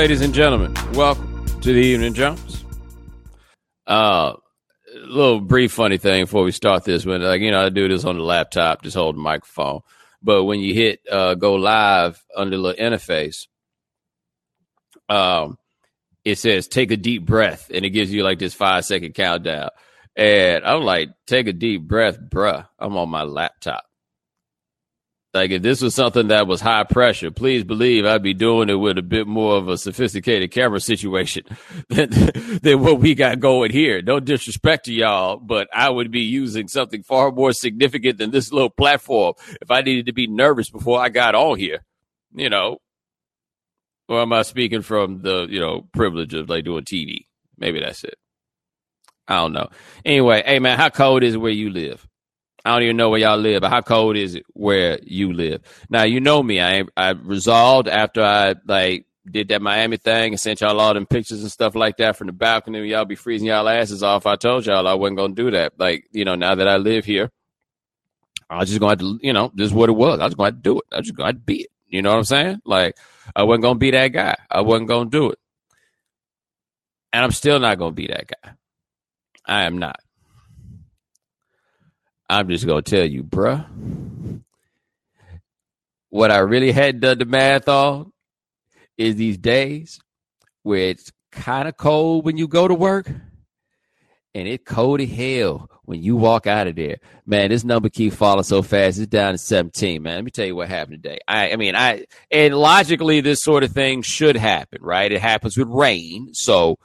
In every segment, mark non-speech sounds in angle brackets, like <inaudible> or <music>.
ladies and gentlemen, welcome to the Evening Jones. Uh, little brief funny thing before we start this one. Like, you know, I do this on the laptop, just hold the microphone. But when you hit uh, go live under the interface, um, it says take a deep breath and it gives you like this five second countdown. And I'm like, take a deep breath, bruh. I'm on my laptop. Like if this was something that was high pressure, please believe I'd be doing it with a bit more of a sophisticated camera situation <laughs> than, than what we got going here. No disrespect to y'all, but I would be using something far more significant than this little platform if I needed to be nervous before I got on here. You know, or am I speaking from the you know privilege of like doing TV? Maybe that's it. I don't know. Anyway, hey man, how cold is where you live? I don't even know where y'all live, but how cold is it where you live? Now you know me. I I resolved after I like did that Miami thing and sent y'all all them pictures and stuff like that from the balcony. Y'all be freezing y'all asses off. I told y'all I wasn't gonna do that. Like you know, now that I live here, I was just to, have to. you know, this is what it was. I was to have to do it. I was just going to be it. You know what I'm saying? Like I wasn't gonna be that guy. I wasn't gonna do it, and I'm still not gonna be that guy. I am not. I'm just gonna tell you, bruh. What I really hadn't done the math on is these days where it's kind of cold when you go to work, and it's cold as hell when you walk out of there. Man, this number keep falling so fast. It's down to 17, man. Let me tell you what happened today. I, I mean, I and logically, this sort of thing should happen, right? It happens with rain. So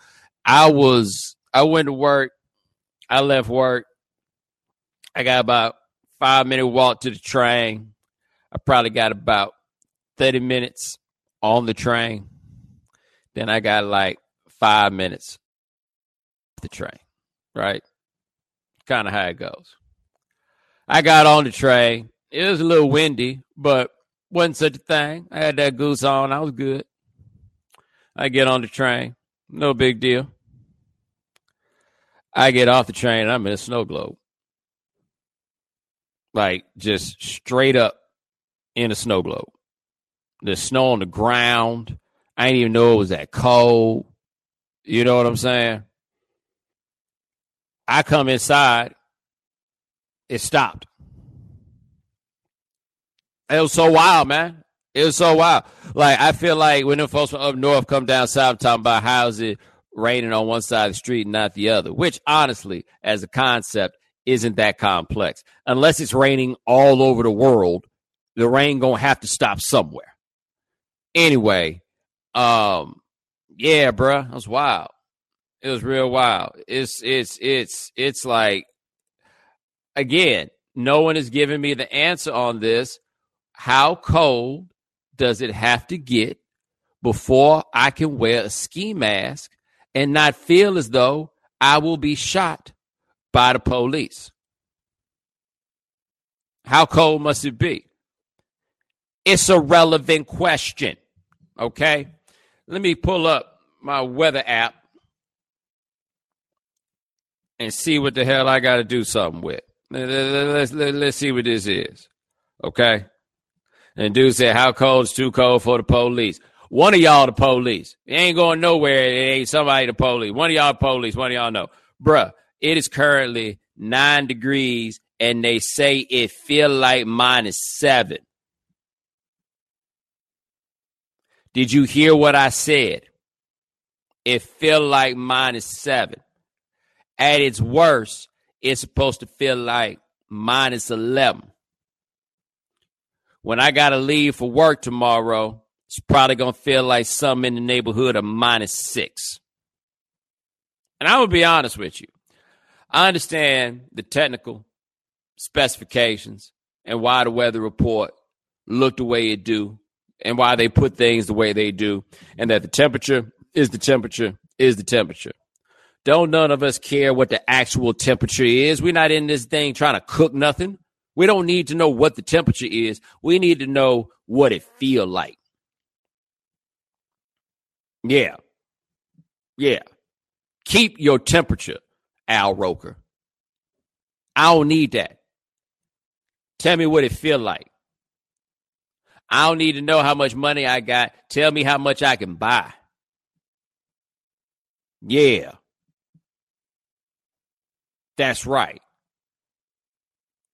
I was, I went to work. I left work I got about five minute walk to the train. I probably got about 30 minutes on the train. Then I got like five minutes the train, right? Kind of how it goes. I got on the train. It was a little windy, but wasn't such a thing. I had that goose on. I was good. I get on the train. No big deal. I get off the train. I'm in a snow globe like just straight up in a snow globe. There's snow on the ground. I didn't even know it was that cold. You know what I'm saying? I come inside, it stopped. It was so wild, man. It was so wild. Like I feel like when the folks from up north come down south talking about how's it raining on one side of the street and not the other, which honestly, as a concept, isn't that complex. Unless it's raining all over the world, the rain gonna have to stop somewhere. Anyway, um, yeah, bruh, it was wild. It was real wild. It's it's it's it's like again, no one is giving me the answer on this. How cold does it have to get before I can wear a ski mask and not feel as though I will be shot by the police. How cold must it be? It's a relevant question. Okay. Let me pull up my weather app and see what the hell I got to do something with. Let's, let's, let's see what this is. Okay. And dude said, How cold is too cold for the police? One of y'all the police. It ain't going nowhere. It ain't somebody the police. One of y'all police. One of y'all know. Bruh, it is currently nine degrees, and they say it feel like minus seven. Did you hear what I said? It feel like minus seven. At its worst, it's supposed to feel like minus 11. When I got to leave for work tomorrow, it's probably to feel like something in the neighborhood of minus six. And I will be honest with you. I understand the technical specifications and why the weather report looked the way it do and why they put things the way they do and that the temperature is the temperature is the temperature. Don't none of us care what the actual temperature is. We're not in this thing trying to cook nothing. We don't need to know what the temperature is. We need to know what it feel like. Yeah. Yeah. Keep your temperature. Al Roker. I don't need that. Tell me what it feel like. I don't need to know how much money I got. Tell me how much I can buy. Yeah. That's right.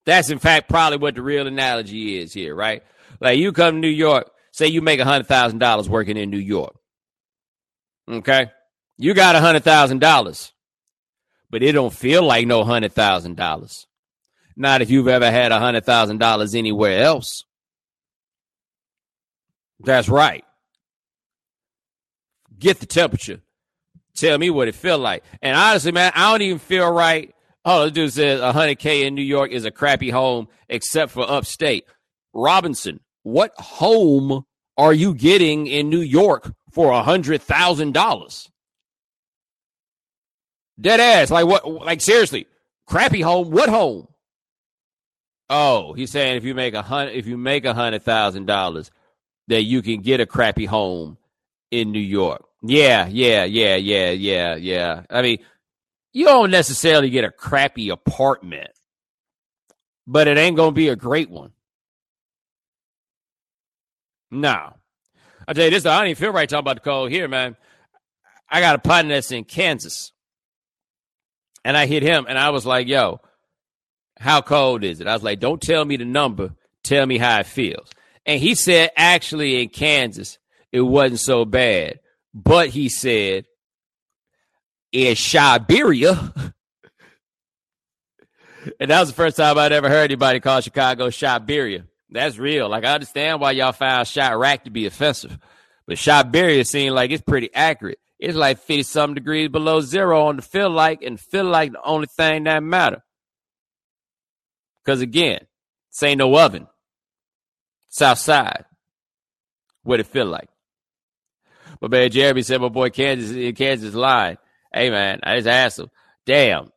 That's in fact probably what the real analogy is here, right? Like you come to New York, say you make a hundred thousand dollars working in New York. Okay. You got a hundred thousand dollars, but it don't feel like no hundred thousand dollars. Not if you've ever had a hundred thousand dollars anywhere else. That's right. Get the temperature. Tell me what it feel like. And honestly, man, I don't even feel right. Oh, the dude says 100K in New York is a crappy home except for upstate. Robinson, what home are you getting in New York for a $100,000? Dead ass. Like what? Like seriously, crappy home. What home? Oh, he's saying if you make a hundred, if you make a hundred thousand dollars, that you can get a crappy home in New York. Yeah, yeah, yeah, yeah, yeah, yeah. I mean, you don't necessarily get a crappy apartment, but it ain't gonna be a great one. No. I tell you this, I don't even feel right talking about the cold here, man. I got a partner that's in Kansas. And I hit him and I was like, yo, how cold is it? I was like, don't tell me the number, tell me how it feels. And he said, actually, in Kansas, it wasn't so bad. But he said, in Siberia, <laughs> and that was the first time I'd ever heard anybody call Chicago Siberia. That's real. Like, I understand why y'all found Chiraq to be offensive, but Siberia seemed like it's pretty accurate. It's like 50 something degrees below zero on the feel like, and feel like the only thing that matter. Because again, this ain't no oven. South side. What it feel like. But man, Jeremy said my boy Kansas Kansas line. Hey man, I just asked him. Damn.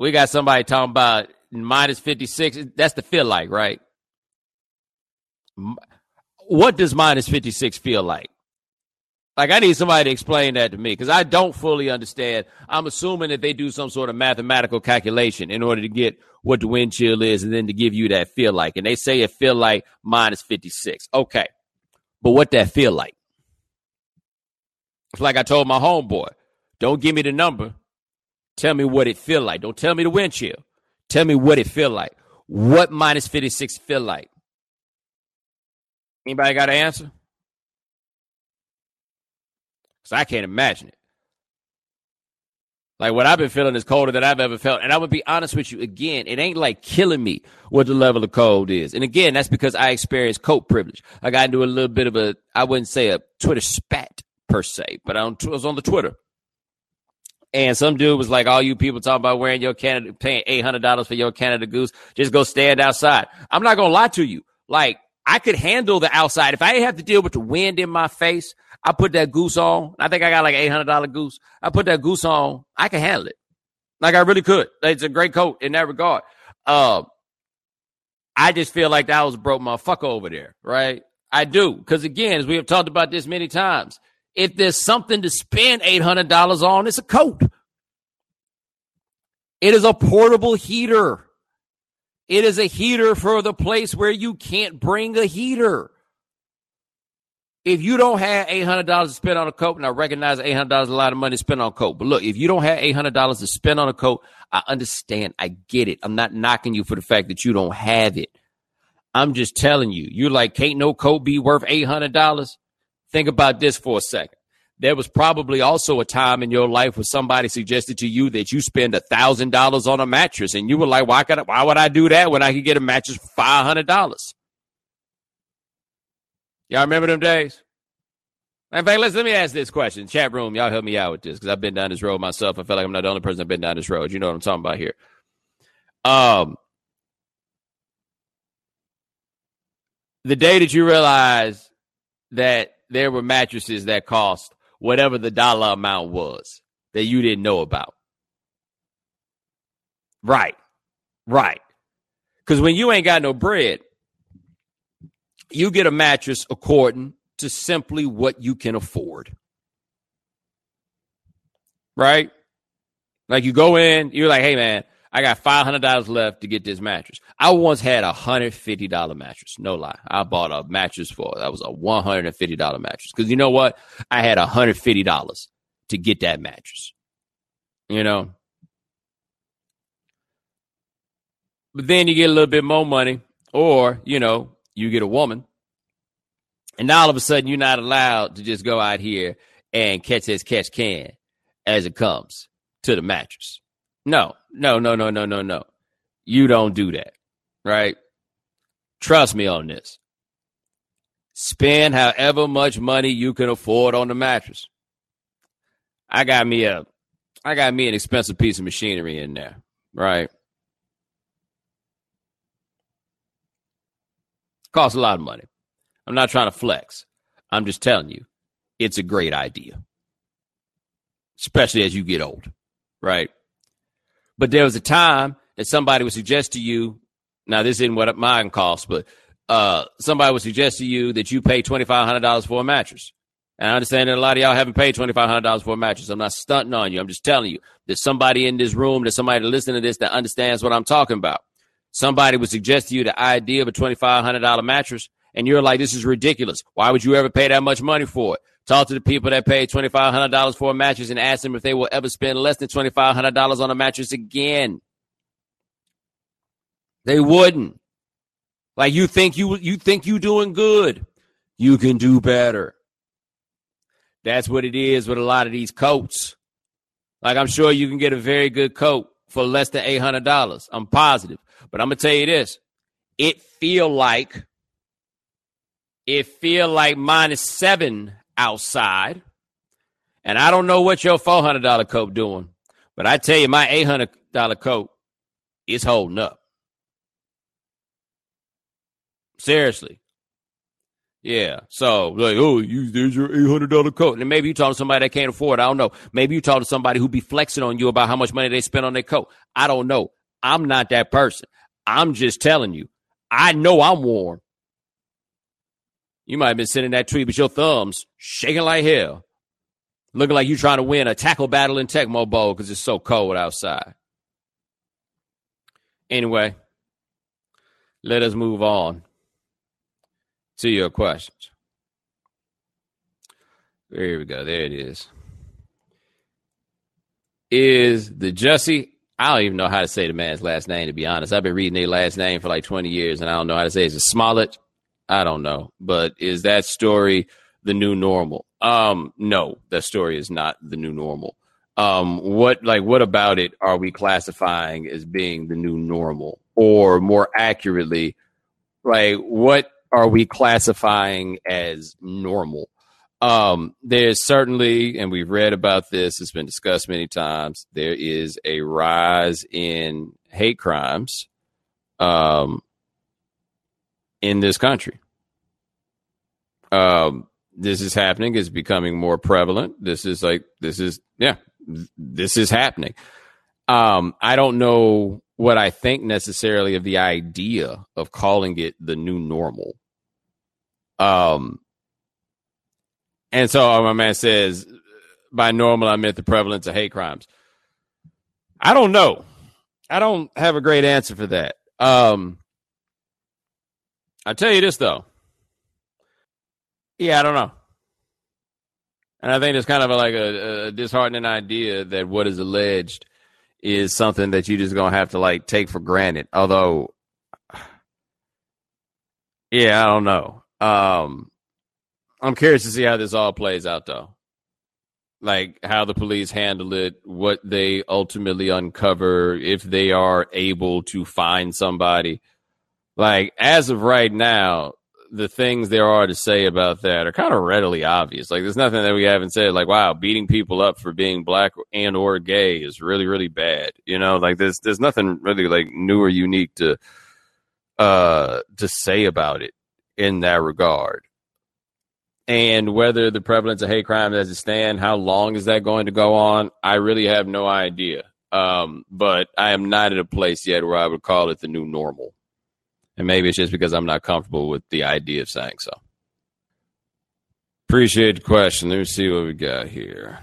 We got somebody talking about minus 56. That's the feel like, right? What does minus 56 feel like? Like I need somebody to explain that to me because I don't fully understand. I'm assuming that they do some sort of mathematical calculation in order to get what the wind chill is and then to give you that feel like. And they say it feel like minus 56. Okay. But what that feel like? It's like I told my homeboy, don't give me the number. Tell me what it feel like. Don't tell me the wind chill. Tell me what it feel like. What minus 56 feel like? Anybody got an answer? Because I can't imagine it. Like what I've been feeling is colder than I've ever felt. And I would be honest with you again, it ain't like killing me what the level of cold is. And again, that's because I experienced coat privilege. I got into a little bit of a, I wouldn't say a Twitter spat per se, but I was on the Twitter. And some dude was like, all you people talking about wearing your Canada, paying $800 for your Canada Goose, just go stand outside. I'm not going to lie to you. Like, I could handle the outside. If I have to deal with the wind in my face, I put that goose on. I think I got like eight hundred dollar goose. I put that goose on. I can handle it. Like I really could. It's a great coat in that regard. Uh, I just feel like that was broke motherfucker over there, right? I do. Because again, as we have talked about this many times, if there's something to spend $800 on, it's a coat. It is a portable heater. It is a heater for the place where you can't bring a heater if you don't have eight hundred dollars to spend on a coat, and I recognize eight hundred dollars is a lot of money to spend on a coat, but look, if you don't have eight hundred dollars to spend on a coat, I understand, I get it. I'm not knocking you for the fact that you don't have it. I'm just telling you, you're like, can't no coat be worth eight hundred dollars? Think about this for a second. There was probably also a time in your life where somebody suggested to you that you spend a thousand dollars on a mattress, and you were like, why could I, why would I do that when I could get a mattress for five hundred dollars? Y'all remember them days? In fact, let's let me ask this question. Chat room, y'all help me out with this because I've been down this road myself. I feel like I'm not the only person that's been down this road. You know what I'm talking about here. Um, the day that you realize that there were mattresses that cost whatever the dollar amount was that you didn't know about. Right. Right. Because when you ain't got no bread, you get a mattress according to simply what you can afford. Right? Like you go in, you're like, hey man, I got five hundred dollars left to get this mattress. I once had a hundred fifty dollar mattress. No lie, I bought a mattress for that was a one hundred and fifty dollar mattress because you know what? I had a hundred fifty dollars to get that mattress. You know? But then you get a little bit more money, or, you know, you get a woman. And now all of a sudden you're not allowed to just go out here and catch as catch can as it comes to the mattress. No, no, no, no, no, no, no. You don't do that. Right? Trust me on this. Spend however much money you can afford on the mattress. I got me a I got me an expensive piece of machinery in there, right? Costs a lot of money. I'm not trying to flex. I'm just telling you, it's a great idea. Especially as you get old, right? But there was a time that somebody would suggest to you, now this isn't what mine costs, but uh, somebody would suggest to you that you pay $2,500 for a mattress. And I understand that a lot of y'all haven't paid $2,500 for a mattress. I'm not stunting on you. I'm just telling you there's somebody in this room, there's somebody listening to this that understands what I'm talking about. Somebody would suggest to you the idea of a $2,500 mattress, and you're like, this is ridiculous. Why would you ever pay that much money for it? Talk to the people that paid $2,500 for a mattress and ask them if they will ever spend less than $2,500 on a mattress again. They wouldn't. Like you think you you think you doing good. You can do better. That's what it is with a lot of these coats. Like I'm sure you can get a very good coat for less than eight hundred dollars. I'm positive, but I'm gonna tell you this: it feel like it feel like minus seven outside, and I don't know what your four hundred dollar coat doing, but I tell you, my eight hundred dollar coat is holding up. Seriously. Yeah. So like, oh, you there's your eight hundred dollar coat, and maybe you talk to somebody that can't afford. It. I don't know. Maybe you talk to somebody who be flexing on you about how much money they spend on their coat. I don't know. I'm not that person. I'm just telling you. I know I'm warm. You might have been in that tree, but your thumbs shaking like hell, looking like you trying to win a tackle battle in Tecmo Bowl because it's so cold outside. Anyway, let us move on to your questions. There we go. There it is. Is the Jussie? I don't even know how to say the man's last name, to be honest. I've been reading their last name for like 20 years and I don't know how to say it. Is it Smollett? I don't know. But is that story the new normal? Um, no, that story is not the new normal. Um, what like what about it are we classifying as being the new normal? Or more accurately, like what are we classifying as normal? Um, there's certainly, and we've read about this, it's been discussed many times, there is a rise in hate crimes um, in this country. Um, this is happening, it's becoming more prevalent. This is like, this is, yeah, this is happening. Um, I don't know what I think necessarily of the idea of calling it the new normal. Um, and so my man says, by normal, I meant the prevalence of hate crimes. I don't know. I don't have a great answer for that. Um, I'll tell you this though. Yeah, I don't know. And I think it's kind of like a, a, disheartening idea that what is alleged is something that you just gonna have to like take for granted. Although, <sighs> yeah, I don't know. Um, I'm curious to see how this all plays out, though. Like how the police handle it, what they ultimately uncover, if they are able to find somebody. Like as of right now, the things there are to say about that are kind of readily obvious. Like there's nothing that we haven't said. Like wow, beating people up for being black and or gay is really really bad. You know, like there's there's nothing really like new or unique to uh to say about it in that regard. And whether the prevalence of hate crimes as it stand, how long is that going to go on? I really have no idea. Um, but I am not at a place yet where I would call it the new normal. And maybe it's just because I'm not comfortable with the idea of saying so. Appreciate the question. Let me see what we got here.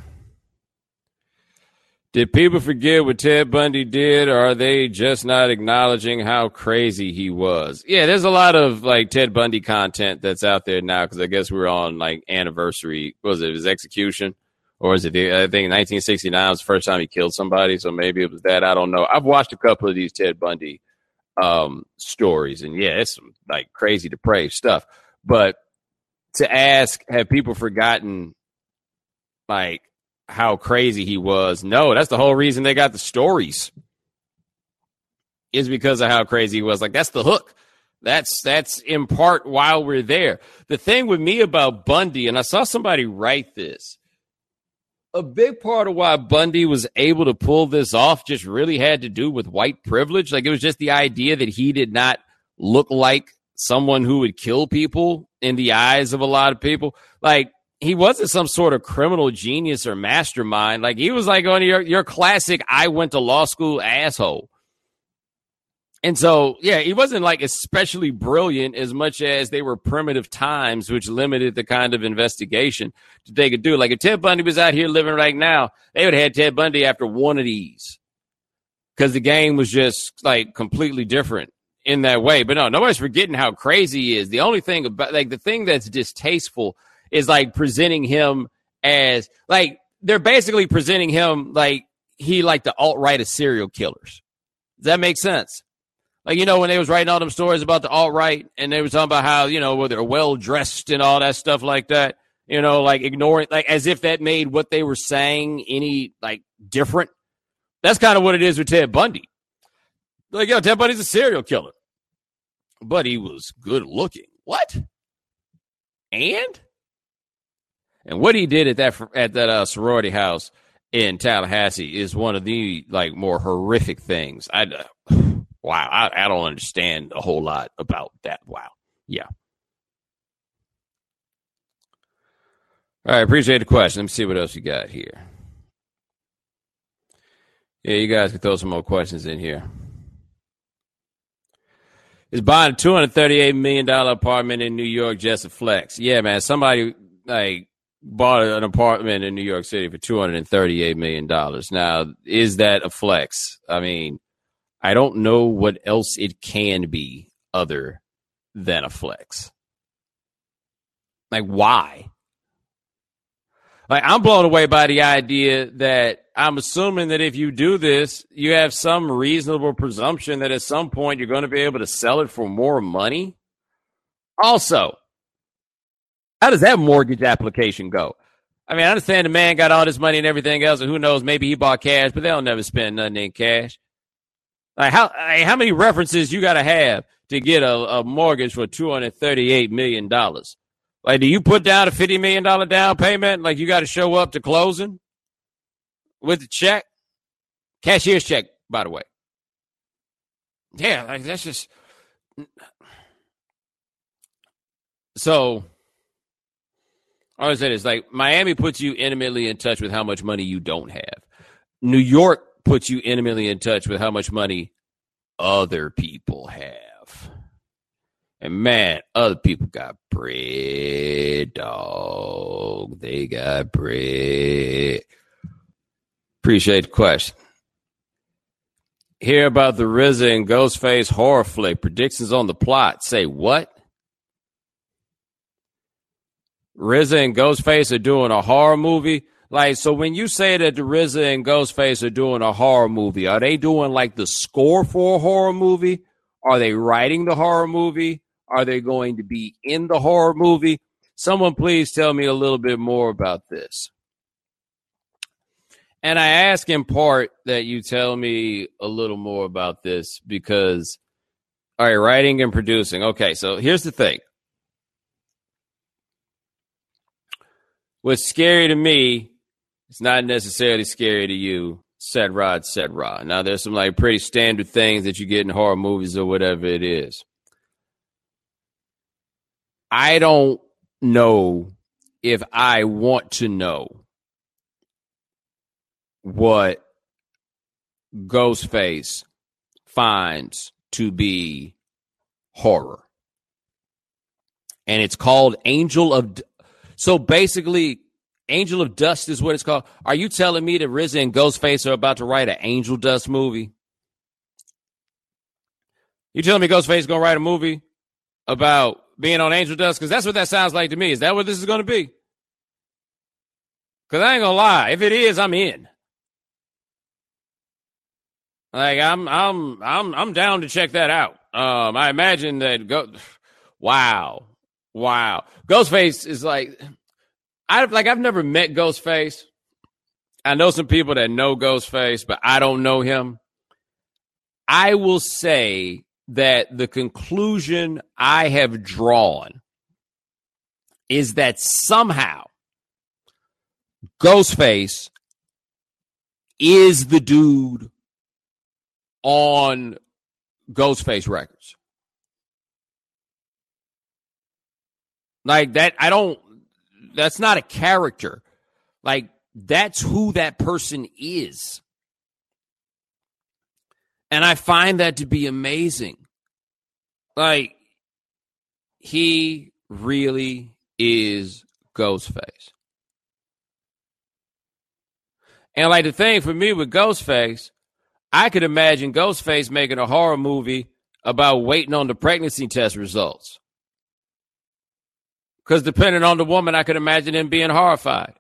Did people forget what Ted Bundy did, or are they just not acknowledging how crazy he was? Yeah, there's a lot of like Ted Bundy content that's out there now because I guess we're on like anniversary. was it his execution or is it? The, I think 1969 was the first time he killed somebody, so maybe it was that. I don't know. I've watched a couple of these Ted Bundy um, stories, and yeah, it's some, like crazy depraved stuff. But to ask, have people forgotten like how crazy he was? No, that's the whole reason they got the stories. Is because of how crazy he was. Like that's the hook. That's that's in part while we're there. The thing with me about Bundy, and I saw somebody write this. A big part of why Bundy was able to pull this off just really had to do with white privilege. Like it was just the idea that he did not look like someone who would kill people in the eyes of a lot of people. Like he wasn't some sort of criminal genius or mastermind. Like he was like oh, on your your classic I went to law school asshole. And so, yeah, he wasn't like especially brilliant as much as they were primitive times, which limited the kind of investigation that they could do. Like if Ted Bundy was out here living right now, they would have had Ted Bundy after one of these because the game was just like completely different in that way. But no, nobody's forgetting how crazy he is. The only thing about like the thing that's distasteful is like presenting him as like they're basically presenting him like he like the alt right of serial killers. Does that make sense? Like you know when they was writing all them stories about the alt right and they was talking about how you know where they're well dressed and all that stuff like that. You know, like ignoring like as if that made what they were saying any like different. That's kind of what it is with Ted Bundy. Like, yo, Ted Bundy's a serial killer, but he was good looking. What? And and what he did at that at that uh, sorority house in Tallahassee is one of the like more horrific things. I wow, I, I don't understand a whole lot about that. Wow, yeah. All right, appreciate the question. Let me see what else you got here. Yeah, you guys can throw some more questions in here. Is buying a two hundred thirty-eight million dollar apartment in New York just a flex? Yeah, man. Somebody like bought an apartment in New York City for two hundred thirty-eight million dollars. Now, is that a flex? I mean, I don't know what else it can be other than a flex. Like, why? Like, I'm blown away by the idea that I'm assuming that if you do this, you have some reasonable presumption that at some point you're going to be able to sell it for more money. Also, how does that mortgage application go? I mean, I understand the man got all this money and everything else, and who knows, maybe he bought cash, but they'll never spend nothing in cash. Like how how many references you got to have to get a, a mortgage for two hundred thirty eight million dollars? Like, do you put down a fifty million dollar down payment? Like, you got to show up to closing with the check, cashier's check, by the way. Yeah, like that's just so. I always say like Miami puts you intimately in touch with how much money you don't have. New York puts you intimately in touch with how much money other people have. And man, other people got bread, dog. They got bread. Appreciate the question. Hear about the RZA and Ghostface horror flick. Predictions on the plot. Say what? RZA and Ghostface are doing a horror movie. Like, so when you say that the RZA and Ghostface are doing a horror movie, are they doing like the score for a horror movie? Are they writing the horror movie? Are they going to be in the horror movie? Someone please tell me a little bit more about this. And I ask in part that you tell me a little more about this because, all right, writing and producing. Okay, so here's the thing. What's scary to me it's not necessarily scary to you. Set rod, set rod. Now there's some like pretty standard things that you get in horror movies or whatever it is. I don't know if I want to know what Ghostface finds to be horror. And it's called Angel of so basically Angel of Dust is what it's called. Are you telling me that RZA and Ghostface are about to write an Angel Dust movie? You telling me Ghostface is gonna write a movie about being on Angel Dust? Because that's what that sounds like to me. Is that what this is gonna be? Cause I ain't gonna lie, if it is, I'm in. Like I'm, I'm, I'm, I'm down to check that out. Um, I imagine that go. <sighs> Wow, wow. Ghostface is like, I like I've never met Ghostface. I know some people that know Ghostface, but I don't know him. I will say that the conclusion I have drawn is that somehow Ghostface is the dude on Ghostface Records. Like that, I don't, that's not a character. Like, that's who that person is. And I find that to be amazing. Like, he really is Ghostface. And like the thing for me with Ghostface, I could imagine Ghostface making a horror movie about waiting on the pregnancy test results. Because depending on the woman, I could imagine him being horrified.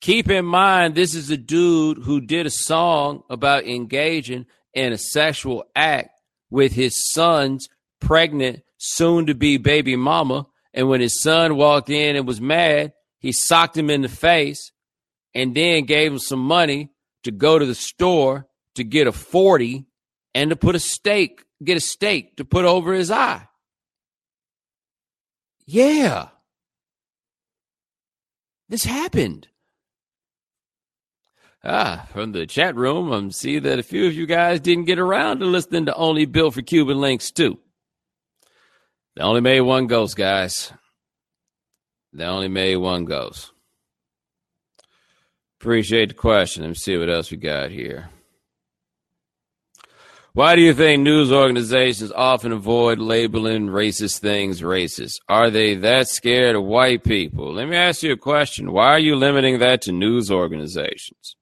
Keep in mind, this is a dude who did a song about engaging in a sexual act with his son's pregnant, soon to be baby mama. And when his son walked in and was mad, he socked him in the face and then gave him some money to go to the store to get a 40 and to put a steak, get a steak to put over his eye. Yeah. This happened. Ah, from the chat room, I'm see that a few of you guys didn't get around to listening to Only Built for Cuban Linx too. They only made one ghost, guys. They only made one ghost. Appreciate the question. Let me see what else we got here. Why do you think news organizations often avoid labeling racist things racist? Are they that scared of white people? Let me ask you a question. Why are you limiting that to news organizations?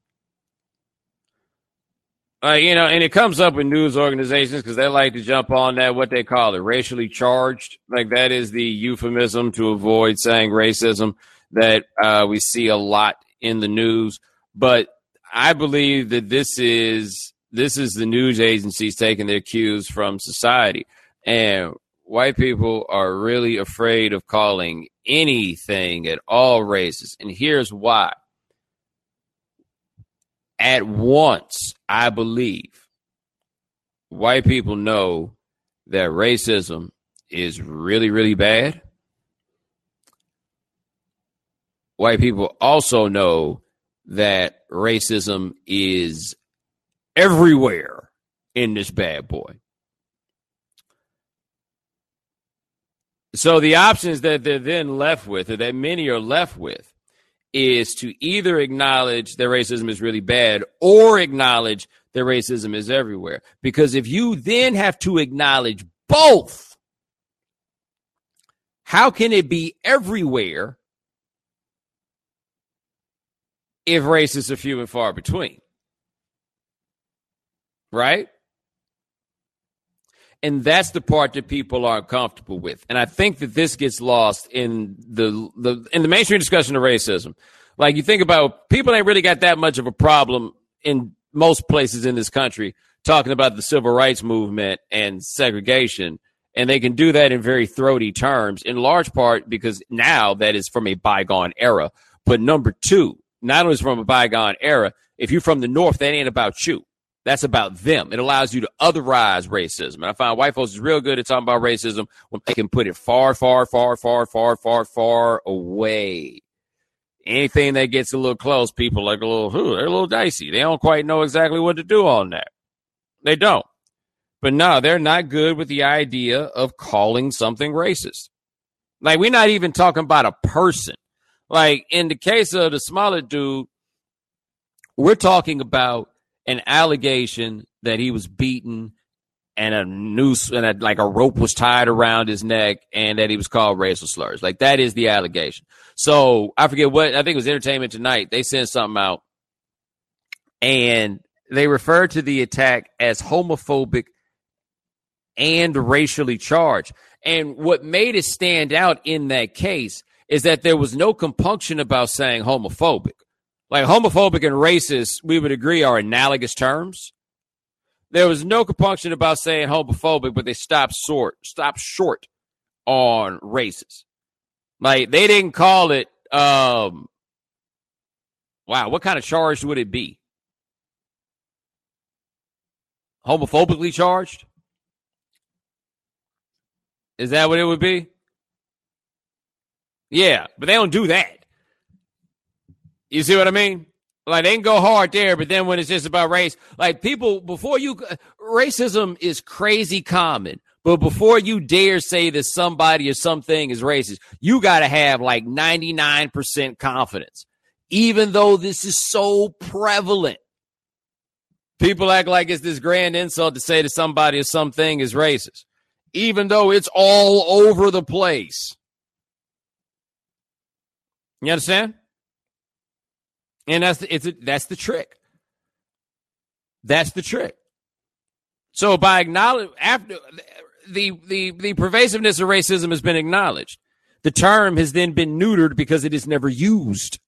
Uh, you know, and it comes up with news organizations because they like to jump on that, what they call it, racially charged. Like that is the euphemism to avoid saying racism that uh, we see a lot in the news. But I believe that this is this is the news agencies taking their cues from society, and white people are really afraid of calling anything at all racist. And here's why at once, I believe white people know that racism is really, really bad. White people also know that racism is everywhere in this bad boy. So the options that they're then left with, or that many are left with, is to either acknowledge that racism is really bad or acknowledge that racism is everywhere. Because if you then have to acknowledge both, how can it be everywhere if racists are few and far between? Right? and that's the part that people aren't comfortable with. And I think that this gets lost in the the in the mainstream discussion of racism. Like you think about people ain't really got that much of a problem in most places in this country talking about the civil rights movement and segregation. And they can do that in very throaty terms, in large part because now that is from a bygone era. But number two, not only is from a bygone era, if you're from the North, that ain't about you. That's about them. It allows you to otherize racism. And I find white folks is real good at talking about racism when they can put it far, far, far, far, far, far, far away. Anything that gets a little close, people like a little, who they're a little dicey. They don't quite know exactly what to do on that. They don't. But no, they're not good with the idea of calling something racist. Like we're not even talking about a person. Like in the case of the Smollett dude, we're talking about an allegation that he was beaten and a noose and a, like a rope was tied around his neck and that he was called racial slurs. Like that is the allegation. So I forget what I think it was Entertainment Tonight. They sent something out and they referred to the attack as homophobic and racially charged. And what made it stand out in that case is that there was no compunction about saying homophobic. Like homophobic and racist, we would agree are analogous terms. There was no compunction about saying homophobic, but they stopped short, stopped short on racist. Like they didn't call it um wow, what kind of charge would it be? Homophobically charged? Is that what it would be? Yeah, but they don't do that. You see what I mean? Like they can go hard there, but then when it's just about race, like people before you uh, racism is crazy common. But before you dare say that somebody or something is racist, you got to have like 99% confidence, even though this is so prevalent. People act like it's this grand insult to say that somebody or something is racist, even though it's all over the place. You understand? And that's the, it's a, that's the trick. That's the trick. So by acknowledging after the the the pervasiveness of racism has been acknowledged, the term has then been neutered because it is never used.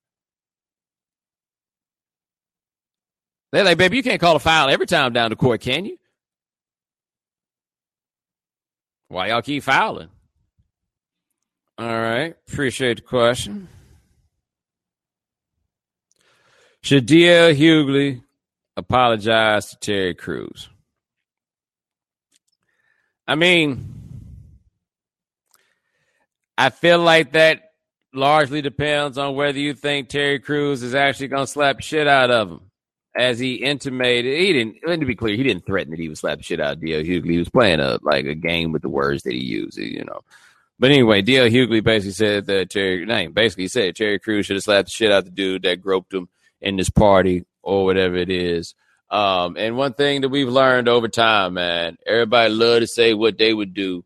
They're like, baby, you can't call a foul every time down to court, can you? Why y'all keep fouling? All right, appreciate the question. DL Hughley apologize to Terry Crews? I mean, I feel like that largely depends on whether you think Terry Crews is actually going to slap shit out of him. As he intimated, he didn't. Let me be clear, he didn't threaten that he would slap shit out of DL Hughley. He was playing a like a game with the words that he used, you know. But anyway, DL Hughley basically said that Terry, name basically said Terry Crews should have slapped the shit out of the dude that groped him in this party or whatever it is. Um, and one thing that we've learned over time, man, everybody love to say what they would do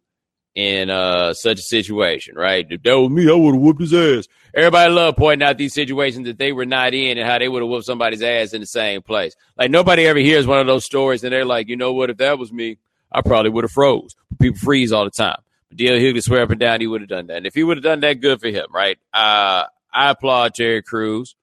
in uh, such a situation, right? If that was me, I would have whooped his ass. Everybody love pointing out these situations that they were not in and how they would have whooped somebody's ass in the same place. Like nobody ever hears one of those stories and they're like, you know what? If that was me, I probably would have froze. People freeze all the time. But DL Hughley swear up and down he would have done that. And if he would have done that, good for him, right? Uh, I applaud Terry Crews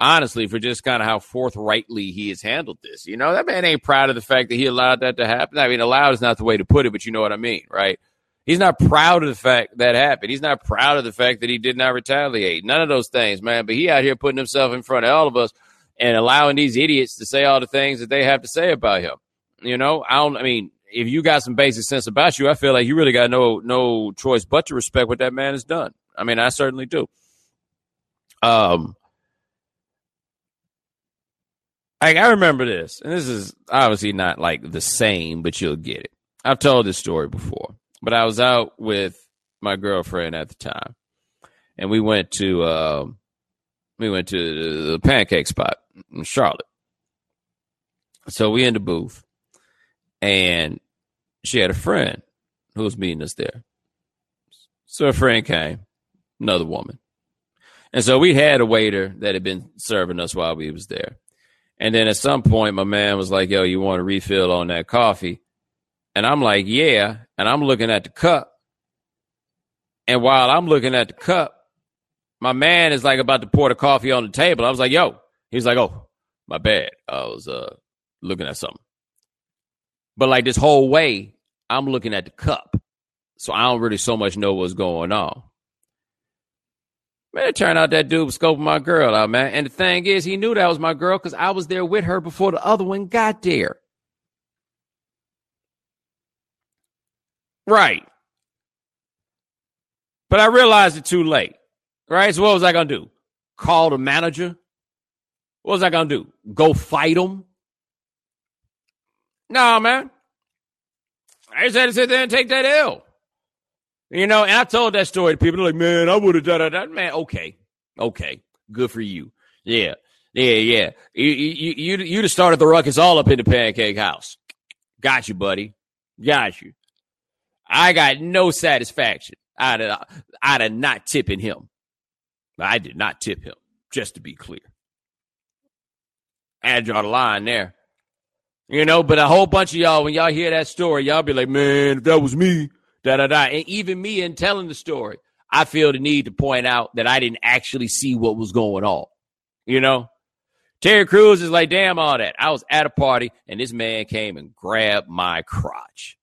honestly, for just kind of how forthrightly he has handled this. You know, that man ain't proud of the fact that he allowed that to happen. I mean, allowed is not the way to put it, but you know what I mean, right? He's not proud of the fact that happened. He's not proud of the fact that he did not retaliate. None of those things, man. But he out here putting himself in front of all of us and allowing these idiots to say all the things that they have to say about him. You know, I don't. I mean, if you got some basic sense about you, I feel like you really got no no choice but to respect what that man has done. I mean, I certainly do. Um, like I remember this, and this is obviously not like the same, but you'll get it. I've told this story before, but I was out with my girlfriend at the time, and we went to uh, we went to the pancake spot in Charlotte. So we in the booth, and she had a friend who was meeting us there. So a friend came, another woman, and so we had a waiter that had been serving us while we was there. And then at some point, my man was like, yo, you want a refill on that coffee? And I'm like, yeah. And I'm looking at the cup. And while I'm looking at the cup, my man is like about to pour the coffee on the table. I was like, yo. He was like, oh, my bad. I was uh, looking at something. But like this whole way, I'm looking at the cup. So I don't really so much know what's going on. Man, it turned out that dude was scoping my girl out, man. And the thing is, he knew that was my girl because I was there with her before the other one got there. Right. But I realized it too late. Right? So what was I to do? Call the manager? What was I to do? Go fight him? No, man. I just had to sit there and take that L. You know, and I told that story to people. They're like, man, I would have done that. Man, okay. Okay. Good for you. Yeah. Yeah, yeah. You, you, you, you'd started the ruckus all up in the pancake house. Got you, buddy. Got you. I got no satisfaction out of, out of not tipping him. I did not tip him, just to be clear. I draw the line there. You know, but a whole bunch of y'all, when y'all hear that story, y'all be like, man, if that was me, da da da. And even me in telling the story, I feel the need to point out that I didn't actually see what was going on. You know? Terry Crews is like, damn, all that. I was at a party and this man came and grabbed my crotch.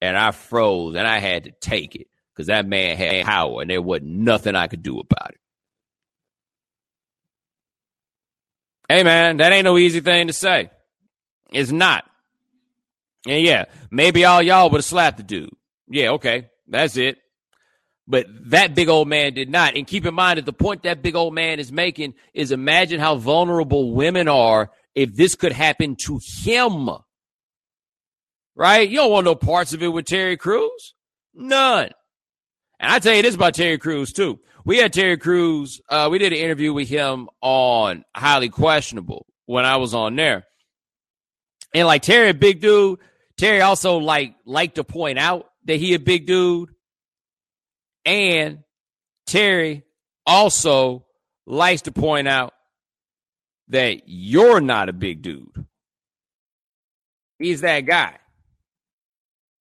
And I froze and I had to take it because that man had power and there wasn't nothing I could do about it. Hey, man, that ain't no easy thing to say. It's not. And yeah, maybe all y'all would have slapped the dude. Yeah, okay, that's it. But that big old man did not. And keep in mind that the point that big old man is making is imagine how vulnerable women are if this could happen to him. Right? You don't want no parts of it with Terry Crews. None. And I tell you this about Terry Crews too. We had Terry Crews. Uh, we did an interview with him on highly questionable when I was on there. And like Terry, big dude. Terry also like like to point out that he a big dude. And Terry also likes to point out that you're not a big dude. He's that guy.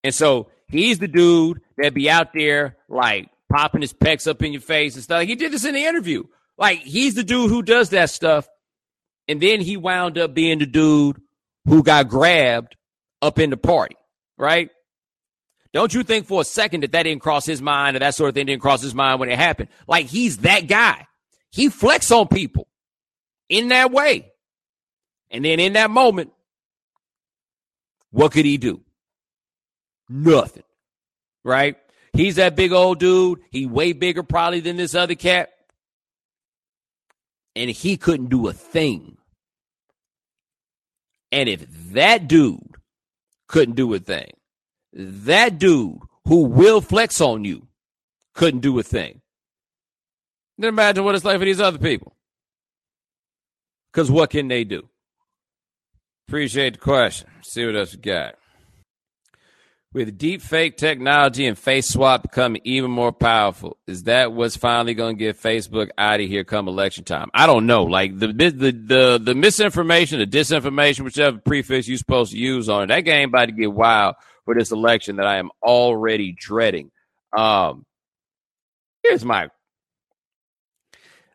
And so he's the dude that be out there like popping his pecs up in your face and stuff. He did this in the interview. Like he's the dude who does that stuff. And then he wound up being the dude who got grabbed up in the party, right? Don't you think for a second that that didn't cross his mind or that sort of thing didn't cross his mind when it happened? Like he's that guy. He flex on people in that way. And then in that moment, what could he do? Nothing. Right? He's that big old dude. He way bigger probably than this other cat. And he couldn't do a thing. And if that dude couldn't do a thing, that dude who will flex on you couldn't do a thing. Then imagine what it's like for these other people. Because what can they do? Appreciate the question. See what else we got. With deep fake technology and face swap becoming even more powerful, is that what's finally going to get Facebook out of here come election time? I don't know. Like the the the the misinformation, the disinformation, whichever prefix you're supposed to use on it, that game about to get wild for this election that I am already dreading. Um, here's my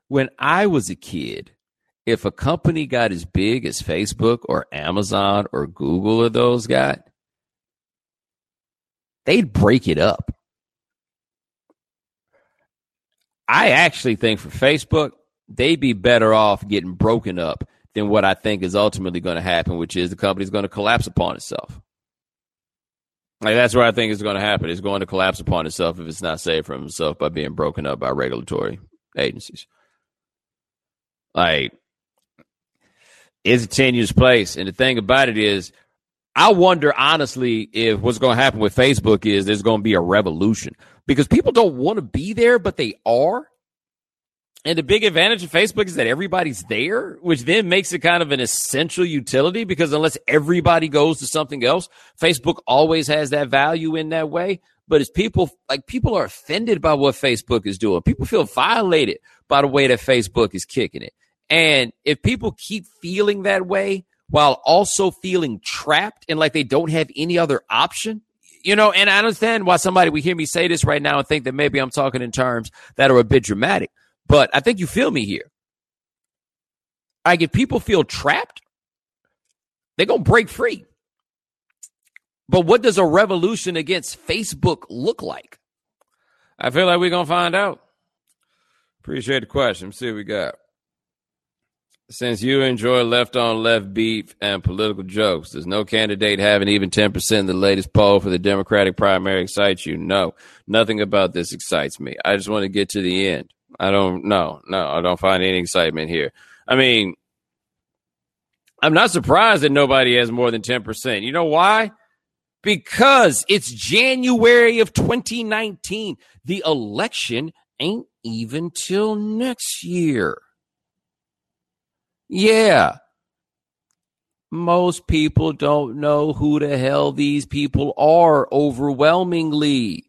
when I was a kid, if a company got as big as Facebook or Amazon or Google or those got, they'd break it up. I actually think for Facebook, they'd be better off getting broken up than what I think is ultimately going to happen, which is the company's going to collapse upon itself. Like that's where I think it's going to happen. It's going to collapse upon itself if it's not saved from itself by being broken up by regulatory agencies. Like it's a tenuous place, and the thing about it is, I wonder honestly if what's going to happen with Facebook is there's going to be a revolution because people don't want to be there, but they are. And the big advantage of Facebook is that everybody's there, which then makes it kind of an essential utility because unless everybody goes to something else, Facebook always has that value in that way. But as people like people are offended by what Facebook is doing. People feel violated by the way that Facebook is kicking it. And if people keep feeling that way while also feeling trapped and like they don't have any other option, you know, and I understand why somebody would hear me say this right now and think that maybe I'm talking in terms that are a bit dramatic. But I think you feel me here. Like if people feel trapped, they're gonna break free. But what does a revolution against Facebook look like? I feel like we're gonna find out. Appreciate the question. Let's see what we got. Since you enjoy left on left beef and political jokes, does no candidate having even 10% in the latest poll for the Democratic primary excites you? No, nothing about this excites me. I just want to get to the end. I don't know. No, I don't find any excitement here. I mean, I'm not surprised that nobody has more than 10%. You know why? Because it's January of 2019. The election ain't even till next year. Yeah. Most people don't know who the hell these people are overwhelmingly.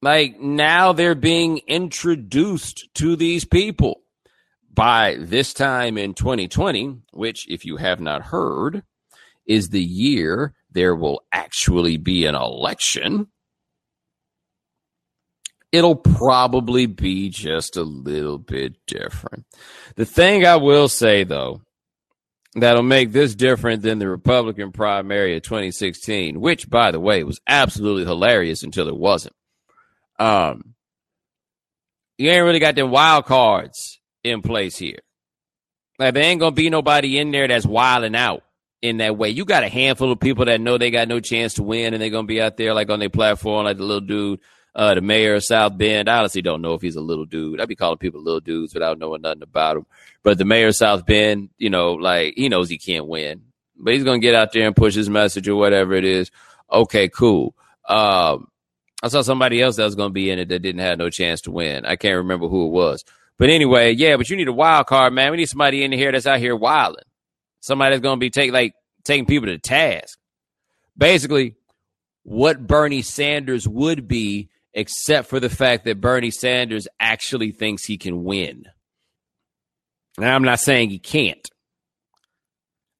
Like now they're being introduced to these people. By this time in 2020, which, if you have not heard, is the year there will actually be an election. It'll probably be just a little bit different. The thing I will say, though, that'll make this different than the Republican primary of 2016, which, by the way, was absolutely hilarious until it wasn't. Um, you ain't really got them wild cards in place here. Like there ain't gonna be nobody in there that's wilding out in that way. You got a handful of people that know they got no chance to win, and they're gonna be out there like on their platform, like the little dude, uh, the mayor of South Bend. I honestly don't know if he's a little dude. I'd be calling people little dudes without knowing nothing about him. But the mayor of South Bend, you know, like he knows he can't win, but he's gonna get out there and push his message or whatever it is. Okay, cool. Um, I saw somebody else that was to be in it that didn't have no chance to win. I can't remember who it was. But anyway, yeah, but you need a wild card, man. We need somebody in here that's out here wilding. Somebody that's to be take like taking people to task. Basically, what Bernie Sanders would be, except for the fact that Bernie Sanders actually thinks he can win. And I'm not saying he can't.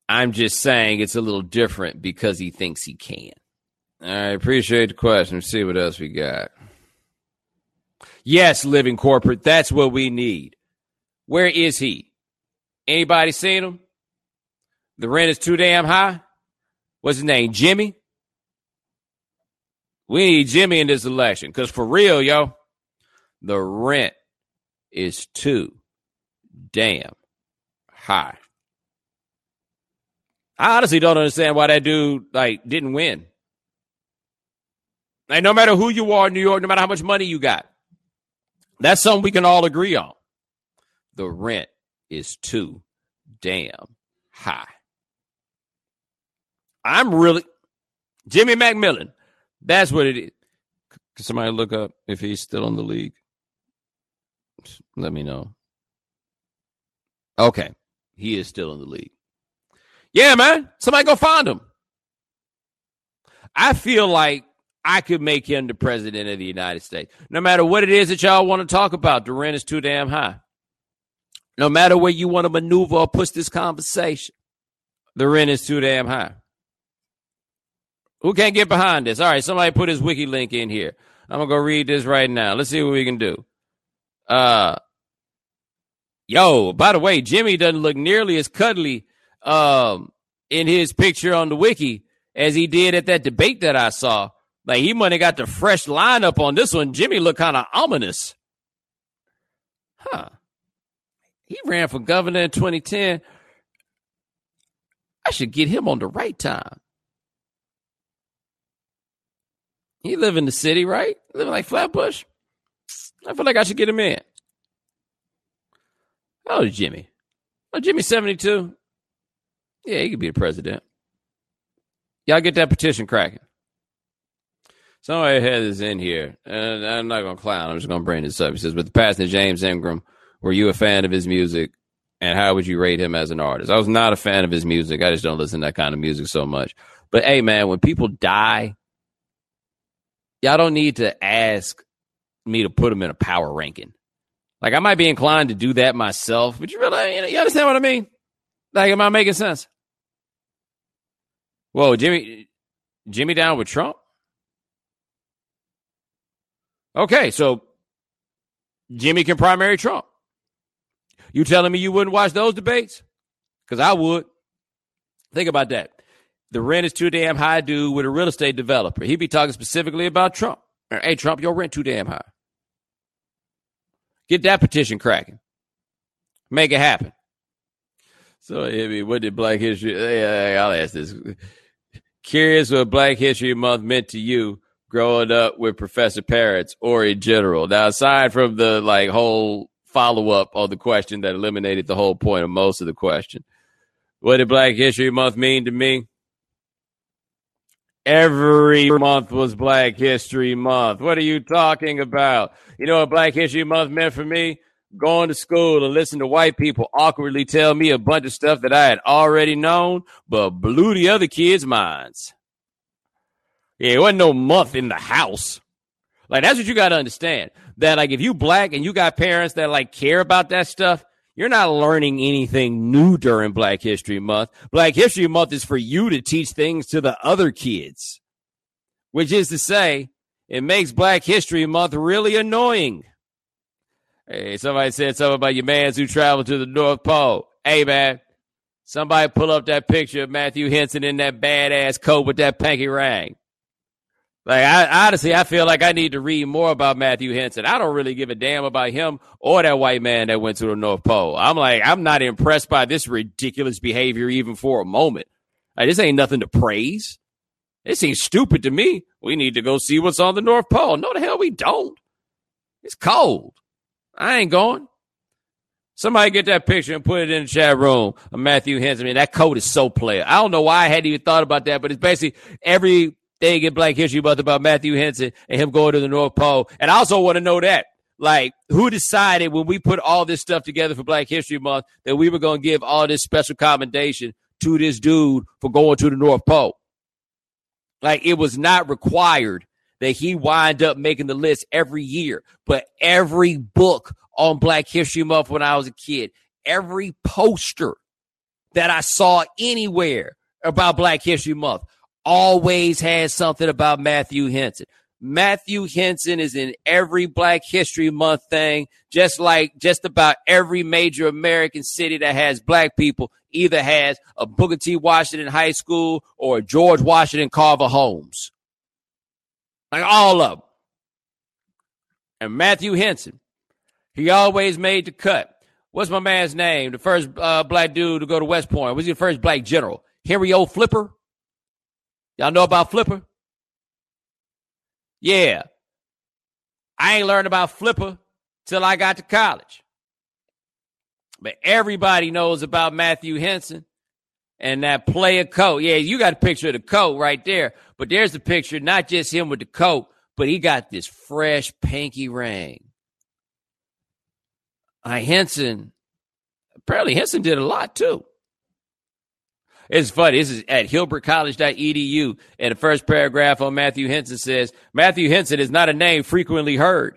I'm just saying it's a little different because he thinks he can. I appreciate the question. Let's see what else we got. Yes, living corporate. That's what we need. Where is he? Anybody seen him? The rent is too damn high. What's his name? Jimmy? We need Jimmy in this election because for real, yo, the rent is too damn high. I honestly don't understand why that dude like didn't win. Like, no matter who you are in New York, no matter how much money you got, that's something we can all agree on. The rent is too damn high. I'm really Jimmy McMillan. That's what it is. Can somebody look up if he's still in the league? Let me know. Okay. He is still in the league. Yeah, man. Somebody go find him. I feel like I could make him the president of the United States. No matter what it is that y'all want to talk about, the rent is too damn high. No matter where you want to maneuver or push this conversation, the rent is too damn high. Who can't get behind this? All right, somebody put his wiki link in here. I'm gonna go read this right now. Let's see what we can do. Uh yo, by the way, Jimmy doesn't look nearly as cuddly um in his picture on the wiki as he did at that debate that I saw like he might have got the fresh lineup on this one. Jimmy looked kind of ominous. Huh. He ran for governor in 2010. I should get him on the right time. He live in the city, right? Living like Flatbush. I feel like I should get him in. Oh, Jimmy. Oh, Jimmy 72. Yeah, he could be the president. Y'all get that petition cracking. Somebody had this in here, and I'm not going to clown. I'm just going to bring this up. He says, with the passing of James Ingram, were you a fan of his music? And how would you rate him as an artist? I was not a fan of his music. I just don't listen to that kind of music so much. But hey, man, when people die, y'all don't need to ask me to put them in a power ranking. Like I might be inclined to do that myself, but you really, you, know, you understand what I mean? Like, am I making sense? Whoa, Jimmy, Jimmy down with Trump? Okay, so Jimmy can primary Trump. You telling me you wouldn't watch those debates? Because I would. Think about that. The rent is too damn high, dude, with a real estate developer. He'd be talking specifically about Trump. Hey, Trump, your rent too damn high. Get that petition cracking. Make it happen. So, I mean, what did Black History? I'll ask this. Curious what Black History Month meant to you growing up with Professor Parrots or in general? Now, aside from the like whole follow up on the question that eliminated the whole point of most of the question, what did Black History Month mean to me? Every month was Black History Month. What are you talking about? You know what Black History Month meant for me? Going to school and listen to white people awkwardly tell me a bunch of stuff that I had already known, but blew the other kids' minds. Yeah, it wasn't no month in the house. Like that's what you got to understand. That like if you black and you got parents that like care about that stuff, you're not learning anything new during Black History Month. Black History Month is for you to teach things to the other kids. Which is to say, It makes Black History Month really annoying. Hey, somebody said something about your mans who traveled to the North Pole. Hey, man, somebody pull up that picture of Matthew Henson in that badass coat with that pinky ring. Like, I honestly, I feel like I need to read more about Matthew Henson. I don't really give a damn about him or that white man that went to the North Pole. I'm like, I'm not impressed by this ridiculous behavior even for a moment. Like, this ain't nothing to praise. It seems stupid to me. We need to go see what's on the North Pole. No, the hell we don't. It's cold. I ain't going. Somebody get that picture and put it in the chat room of Matthew Henson. I mean, that coat is so player. I don't know why I hadn't even thought about that, but it's basically everything in Black History Month about Matthew Henson and him going to the North Pole. And I also want to know that, like, who decided when we put all this stuff together for Black History Month that we were going to give all this special commendation to this dude for going to the North Pole? Like, it was not required that he wind up making the list every year. But every book on Black History Month when I was a kid, every poster that I saw anywhere about Black History Month always had something about Matthew Henson. Matthew Henson is in every Black History Month thing, just like just about every major American city that has black people either has a Booker T. Washington High School or George Washington Carver Homes. Like all of them. And Matthew Henson, he always made the cut. What's my man's name? The first uh, black dude to go to West Point. Was he the first black general? Henry O. Flipper? Y'all know about Flipper? Yeah. I ain't learned about Flipper till I got to college. But everybody knows about Matthew Henson and that player coat. Yeah, you got a picture of the coat right there. But there's the picture, not just him with the coat, but he got this fresh pinky ring. I Henson, apparently Henson did a lot too. It's funny. This is at hilbertcollege.edu. And the first paragraph on Matthew Henson says Matthew Henson is not a name frequently heard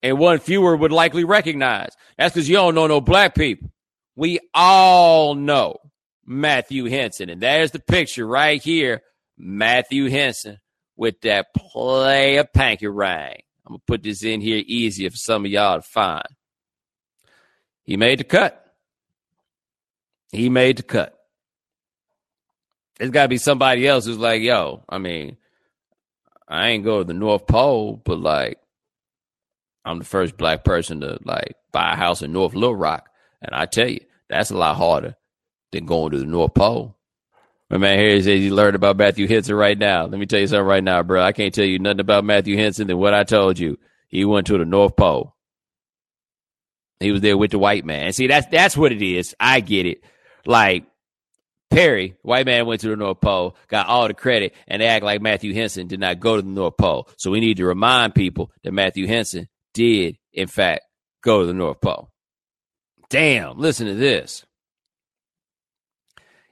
and one fewer would likely recognize. That's because you don't know no black people. We all know Matthew Henson. And there's the picture right here. Matthew Henson with that player panky ring. I'm going to put this in here easier for some of y'all to find. He made the cut. He made the cut. There's got to be somebody else who's like, yo, I mean, I ain't go to the North Pole, but like, I'm the first black person to like buy a house in North Little Rock. And I tell you, that's a lot harder than going to the North Pole. My man here says he learned about Matthew Henson right now. Let me tell you something right now, bro. I can't tell you nothing about Matthew Henson than what I told you. He went to the North Pole. He was there with the white man. See, that's that's what it is. I get it. Like Peary, white man went to the North Pole, got all the credit, and they act like Matthew Henson did not go to the North Pole. So we need to remind people that Matthew Henson did, in fact, go to the North Pole. Damn, listen to this.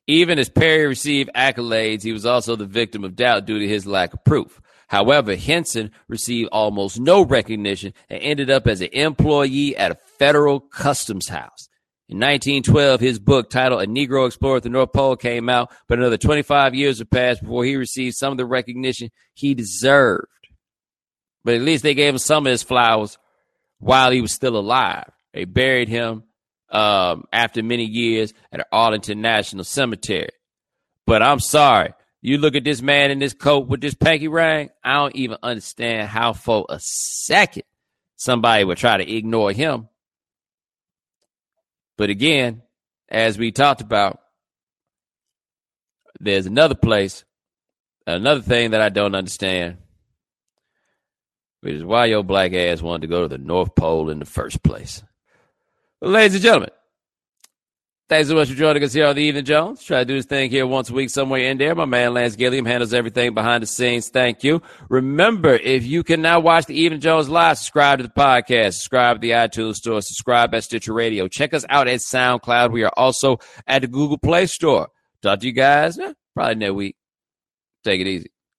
Even as Peary received accolades, he was also the victim of doubt due to his lack of proof. However, Henson received almost no recognition and ended up as an employee at a federal customs house. In 1912, his book titled A Negro Explorer at the North Pole came out, but another 25 years have passed before he received some of the recognition he deserved. But at least they gave him some of his flowers while he was still alive. They buried him um, after many years at Arlington National Cemetery. But I'm sorry. You look at this man in this coat with this pinky ring, I don't even understand how for a second somebody would try to ignore him. But again, as we talked about, there's another place, another thing that I don't understand, which is why your black ass wanted to go to the North Pole in the first place. Well, ladies and gentlemen, thanks so much for joining us here on the Evening Jones. Try to do this thing here once a week somewhere in there. My man Lance Gilliam handles everything behind the scenes. Thank you. Remember, if you can now watch the Evening Jones live, subscribe to the podcast, subscribe to the iTunes store, subscribe at Stitcher Radio. Check us out at SoundCloud. We are also at the Google Play Store. Talk to you guys eh, probably next week. Take it easy.